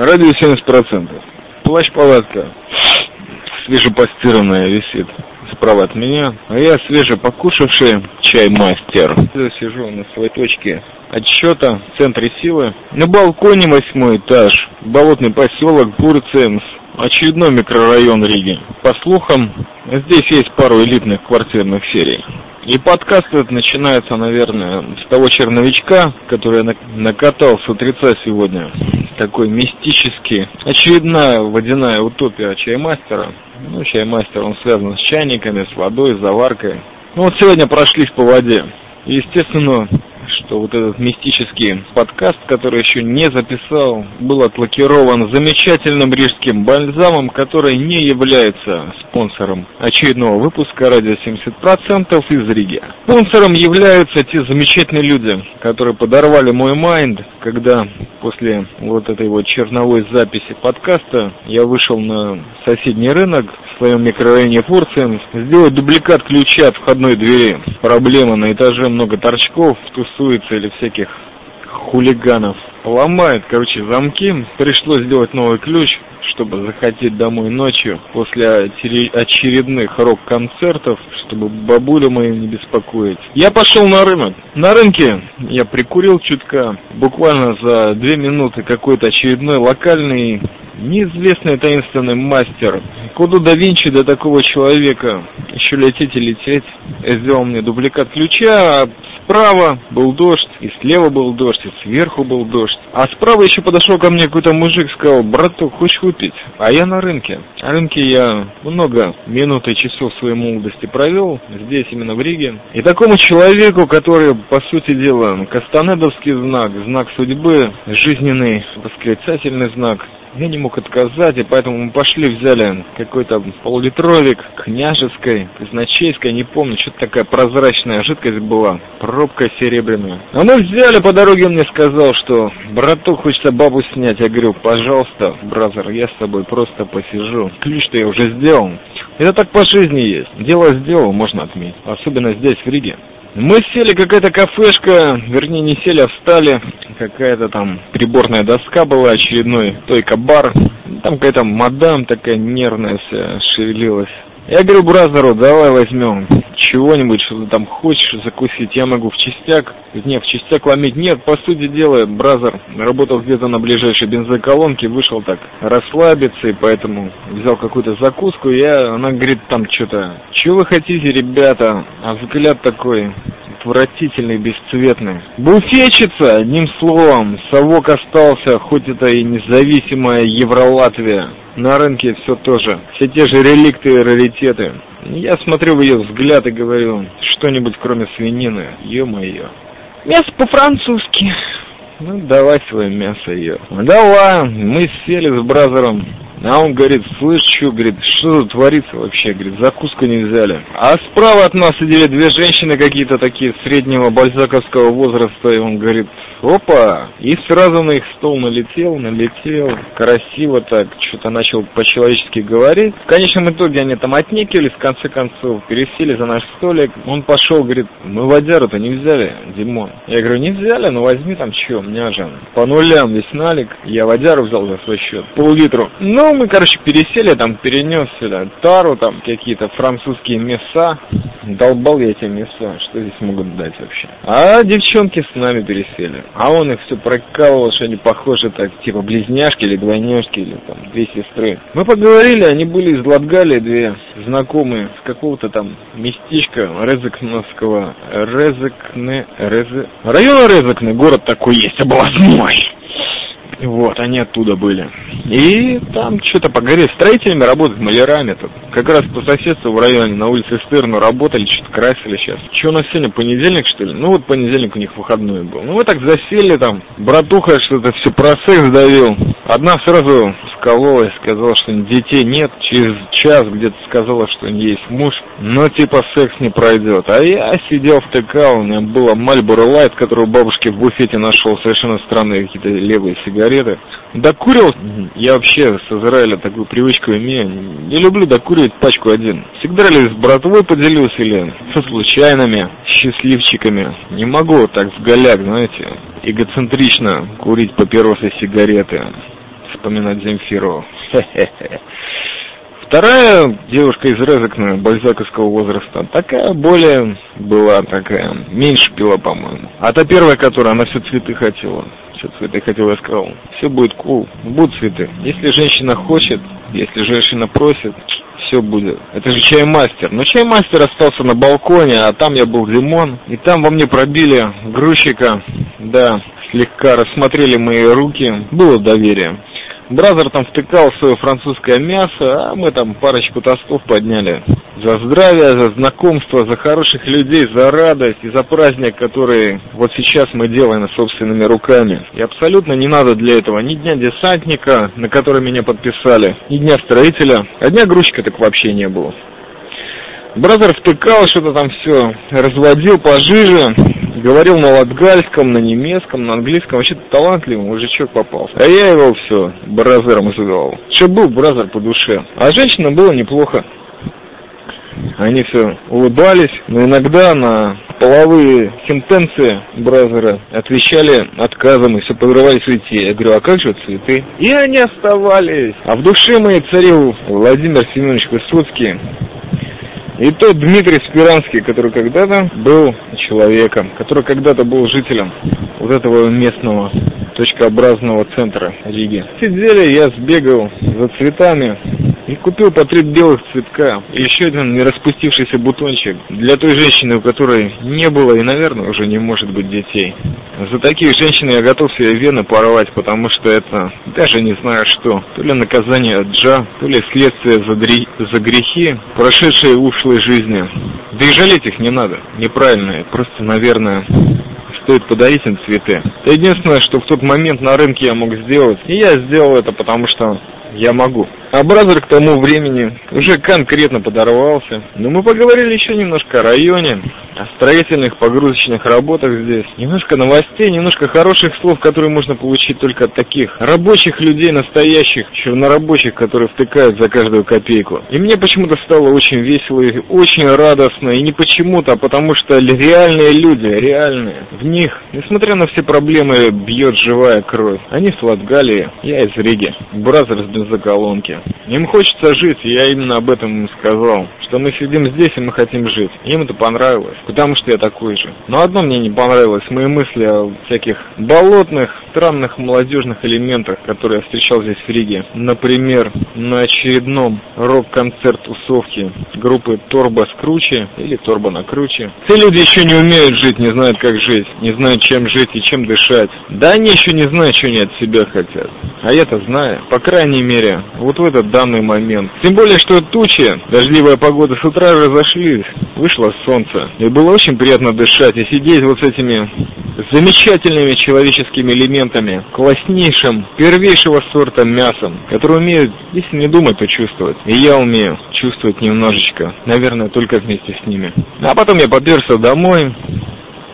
Радио 70%. Плащ-палатка свежепостиранная висит справа от меня. А я свежепокушавший чай-мастер. Сижу на своей точке отсчета в центре силы. На балконе восьмой этаж. Болотный поселок Бурцемс. Очередной микрорайон Риги. По слухам, здесь есть пару элитных квартирных серий. И подкаст этот начинается, наверное, с того черновичка, который я накатал с утреца сегодня. Такой мистический. Очередная водяная утопия чаймастера. Ну, чаймастер, он связан с чайниками, с водой, с заваркой. Ну, вот сегодня прошлись по воде. И, естественно, что вот этот мистический подкаст, который еще не записал, был отлакирован замечательным рижским бальзамом, который не является спонсором очередного выпуска «Радио 70%» из Риги. Спонсором являются те замечательные люди, которые подорвали мой майнд, когда после вот этой вот черновой записи подкаста я вышел на соседний рынок в своем микрорайоне Фурции сделать дубликат ключа от входной двери. Проблема на этаже много торчков, тусуется или всяких хулиганов. Ломает, короче, замки. Пришлось сделать новый ключ чтобы захотеть домой ночью после очередных рок-концертов, чтобы бабулю мою не беспокоить. Я пошел на рынок. На рынке я прикурил чутка. Буквально за две минуты какой-то очередной локальный неизвестный таинственный мастер. Куда да Винчи до такого человека? Еще лететь и лететь. Я сделал мне дубликат ключа, а справа был дождь, и слева был дождь, и сверху был дождь. А справа еще подошел ко мне какой-то мужик, сказал, браток, хочешь выпить? А я на рынке. На рынке я много минут и часов своей молодости провел, здесь именно в Риге. И такому человеку, который, по сути дела, кастанедовский знак, знак судьбы, жизненный восклицательный знак, я не мог отказать, и поэтому мы пошли, взяли какой-то поллитровик княжеской, казначейской, не помню, что-то такая прозрачная жидкость была, пробка серебряная. А мы взяли, по дороге он мне сказал, что браток, хочется бабу снять. Я говорю, пожалуйста, бразер, я с тобой просто посижу. Ключ-то я уже сделал. Это так по жизни есть. Дело сделал, можно отметить. Особенно здесь, в Риге. Мы сели, какая-то кафешка, вернее не сели, а встали. Какая-то там приборная доска была, очередной тойка-бар. Там какая-то мадам такая нервная вся шевелилась. Я говорю бразеру, давай возьмем чего-нибудь, что ты там хочешь закусить, я могу в частяк. Не, в частяк ломить. Нет, по сути дела, бразер работал где-то на ближайшей бензоколонке, вышел так расслабиться, и поэтому взял какую-то закуску, я, она говорит там что-то, что вы хотите, ребята? А взгляд такой, отвратительный, бесцветный. Буфетчица, одним словом, совок остался, хоть это и независимая Евролатвия. На рынке все тоже, все те же реликты и раритеты. Я смотрю в ее взгляд и говорю, что-нибудь кроме свинины, ё-моё. Мясо по-французски. Ну, давай свое мясо ее. Давай, мы сели с бразером а он говорит, слышь, что, говорит, что тут творится вообще, говорит, закуску не взяли. А справа от нас сидели две женщины какие-то такие среднего бальзаковского возраста, и он говорит, опа, и сразу на их стол налетел, налетел, красиво так, что-то начал по-человечески говорить. В конечном итоге они там отнекивались, в конце концов, пересели за наш столик. Он пошел, говорит, мы водяру-то не взяли, Димон. Я говорю, не взяли, ну возьми там что, у меня же по нулям весь налик. Я водяру взял за свой счет, пол-литру. Ну, ну, мы, короче, пересели, там, перенес сюда тару, там, какие-то французские мяса. Долбал я эти мяса, что здесь могут дать вообще. А девчонки с нами пересели. А он их все прокалывал, что они похожи так, типа, близняшки или двойняшки, или там, две сестры. Мы поговорили, они были из Латгалии, две знакомые, с какого-то там местечка Резекновского, Резекне, Резе... Район Резекне, город такой есть, областной. Вот, они оттуда были. И там что-то по горе строителями работают, малярами тут. Как раз по соседству в районе на улице Стерну работали, что-то красили сейчас. Что у нас сегодня, понедельник что ли? Ну вот понедельник у них выходной был. Ну мы так засели там, братуха что-то все про секс давил. Одна сразу скололась, сказала, что детей нет. Через час где-то сказала, что есть муж. Но типа секс не пройдет. А я сидел втыкал, у меня была Мальборо Лайт, которую бабушке в буфете нашел совершенно странные какие-то левые сигареты. Докурил, я вообще с Израиля такую привычку имею, не люблю докуривать пачку один. Всегда ли с братвой поделюсь или со случайными счастливчиками. Не могу так в голяк, знаете, эгоцентрично курить папиросы, сигареты. вспоминать Земфиру. Вторая девушка из Резекна, бальзаковского возраста, такая более была такая, меньше пила, по-моему. А та первая, которая, она все цветы хотела. Все цветы хотела, я сказал, все будет cool, будут цветы. Если женщина хочет, если женщина просит, все будет. Это же чаймастер. Но чаймастер остался на балконе, а там я был Димон. И там во мне пробили грузчика. Да, слегка рассмотрели мои руки. Было доверие. Бразер там втыкал свое французское мясо, а мы там парочку тостов подняли. За здравие, за знакомство, за хороших людей, за радость и за праздник, который вот сейчас мы делаем собственными руками. И абсолютно не надо для этого ни дня десантника, на который меня подписали, ни дня строителя, а дня грузчика так вообще не было. Brother втыкал, что-то там все разводил пожиже, говорил на латгальском, на немецком, на английском, вообще талантливый мужичок попался. А я его все brother ом звал. Что был brother по душе. А женщина было неплохо. Они все улыбались, но иногда на половые сентенции brother а отвечали отказом и все подрывались уйти. Я говорю, а как же цветы? И они оставались. А в душе моей царил Владимир Семенович Высоцкий, и тот Дмитрий Спиранский, который когда-то был человеком, который когда-то был жителем вот этого местного точкообразного центра Риги. Сидели, я сбегал за цветами и купил по три белых цветка и еще один не распустившийся бутончик для той женщины, у которой не было и, наверное, уже не может быть детей. За таких женщин я готов себе вены порвать, потому что это даже не знаю что. То ли наказание Джа, то ли следствие за, гри... за грехи, прошедшие ушлой жизни. Да и жалеть их не надо. Неправильно. Просто, наверное, стоит подарить им цветы. Это единственное, что в тот момент на рынке я мог сделать. И я сделал это, потому что я могу. А к тому времени уже конкретно подорвался. Но мы поговорили еще немножко о районе, о строительных погрузочных работах здесь. Немножко новостей, немножко хороших слов, которые можно получить только от таких рабочих людей, настоящих, чернорабочих, которые втыкают за каждую копейку. И мне почему-то стало очень весело и очень радостно. И не почему-то, а потому что реальные люди, реальные. В них, несмотря на все проблемы, бьет живая кровь. Они с Латгалии, я из Риги. Бразер с бензоколонки. Им хочется жить, я именно об этом им сказал, что мы сидим здесь и мы хотим жить. Им это понравилось, потому что я такой же. Но одно мне не понравилось, мои мысли о всяких болотных, странных молодежных элементах, которые я встречал здесь в Риге. Например, на очередном рок-концерт тусовки группы Торба с Круче или Торба на Круче. Те люди еще не умеют жить, не знают как жить, не знают чем жить и чем дышать. Да они еще не знают, что они от себя хотят. А я-то знаю. По крайней мере, вот в этот данный момент. Тем более, что тучи, дождливая погода с утра разошлись, вышло солнце. И было очень приятно дышать и сидеть вот с этими замечательными человеческими элементами, класснейшим, первейшего сорта мясом, который умеют, если не думать, то чувствовать. И я умею чувствовать немножечко, наверное, только вместе с ними. А потом я поперся домой,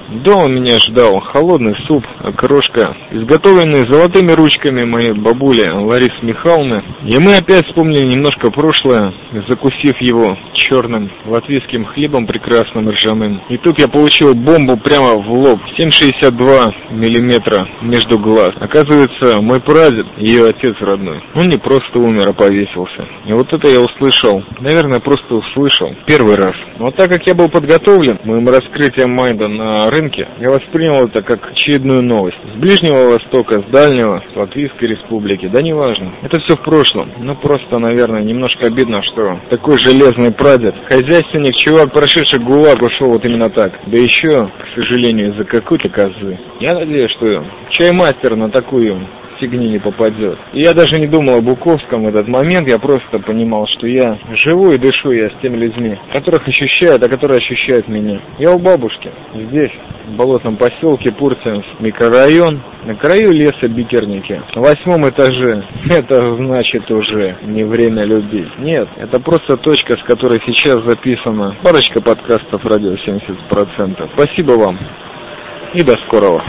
Дома меня ждал холодный суп, окрошка, изготовленный золотыми ручками моей бабули Ларисы Михайловны. И мы опять вспомнили немножко прошлое, закусив его черным латвийским хлебом прекрасным ржаным. И тут я получил бомбу прямо в лоб, 7,62 миллиметра между глаз. Оказывается, мой прадед, ее отец родной, он не просто умер, а повесился. И вот это я услышал, наверное, просто услышал, первый раз. Но так как я был подготовлен моим раскрытием Майда на рынке, я воспринял это как очередную новость. С Ближнего Востока, с Дальнего, с Латвийской Республики, да неважно. Это все в прошлом. Ну просто, наверное, немножко обидно, что такой железный прадед, хозяйственник, чувак, прошедший ГУЛАГ, ушел вот именно так. Да еще, к сожалению, из-за какой-то козы. Я надеюсь, что чаймастер на такую фигни не попадет. И я даже не думал о Буковском в этот момент, я просто понимал, что я живу и дышу я с теми людьми, которых ощущают, а которые ощущают меня. Я у бабушки, здесь, в болотном поселке Пуртинс, микрорайон, на краю леса Бикерники, на восьмом этаже. Это значит уже не время любить. Нет, это просто точка, с которой сейчас записана парочка подкастов радио 70%. Спасибо вам и до скорого.